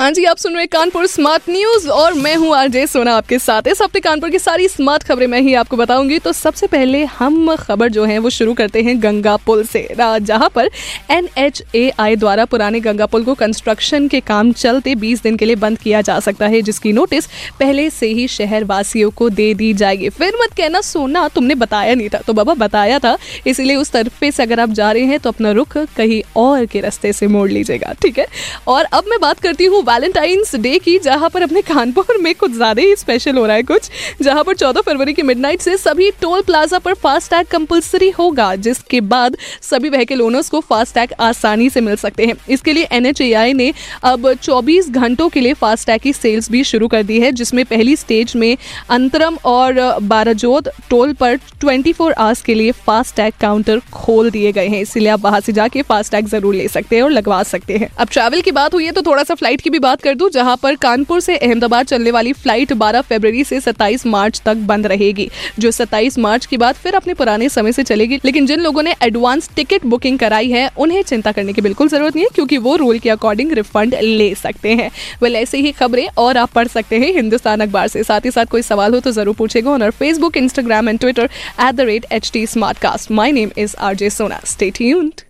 हाँ जी, आप सुन रहे कानपुर स्मार्ट न्यूज़ और मैं हूँ आरजे सोना आपके साथ। इस हफ़्ते कानपुर की सारी स्मार्ट खबरें मैं ही आपको बताऊँगी। तो सबसे पहले हम खबर जो है, वो शुरू करते हैं गंगा पुल से। जहाँ पर एनएचएआई द्वारा पुराने गंगा पुल को कंस्ट्रक्शन के काम चलते 20 दिन के लिए बंद किया जा सकता है, जिसकी नोटिस पहले से ही शहर वासियों को दे दी जाएगी। फिर मत कहना, सोना तुमने बताया नहीं था। तो बाबा बताया था, इसीलिए उस तरफे से अगर आप जा रहे हैं तो अपना रुख कहीं और के रास्ते से मोड़ लीजिएगा, ठीक है? और अब मैं बात करती हूँ वैलेंटाइंस डे की, जहाँ पर अपने कानपुर में कुछ ज़्यादा ही स्पेशल हो रहा है कुछ, जहाँ पर 14 फरवरी की मिडनाइट से सभी टोल प्लाजा पर फास्ट टैग कंपलसरी होगा, जिसके बाद सभी व्हीकल ओनर्स को फास्ट टैग आसानी से मिल सकते हैं। इसके लिए NHAI ने अब 24 घंटों के लिए फास्ट टैग की सेल्स भी शुरू कर दी है, जिसमें पहली स्टेज में अंतरम और बाराजोत टोल पर 24 फोर आवर्स के लिए फास्ट टैग काउंटर खोल दिए गए हैं। इसलिए आप वहाँ से जाके फास्ट टैग ज़रूर ले सकते हैं और लगवा सकते हैं। अब ट्रैवल की बात हुई है तो थोड़ा सा फ़्लाइट की भी बात कर दूँ, जहाँ पर कानपुर से अहमदाबाद चलने वाली फ़्लाइट 12 फरवरी से 27 मार्च तक बंद रहेगी, जो 27 मार्च के बाद फिर अपने पुराने समय से चलेगी। लेकिन जिन लोगों ने एडवांस टिकट बुकिंग कराई है, उन्हें चिंता करने की बिल्कुल ज़रूरत नहीं है, क्योंकि वो रूल के अकॉर्डिंग रिफंड ले सकते हैं। वेल, ऐसे ही खबरें और आप पढ़ सकते हैं हिंदुस्तान अखबार से। साथ ही साथ कोई सवाल हो तो ज़रूर पूछेगा और Facebook Instagram and Twitter at the rate H T Smartcast my name is R J Sona stay tuned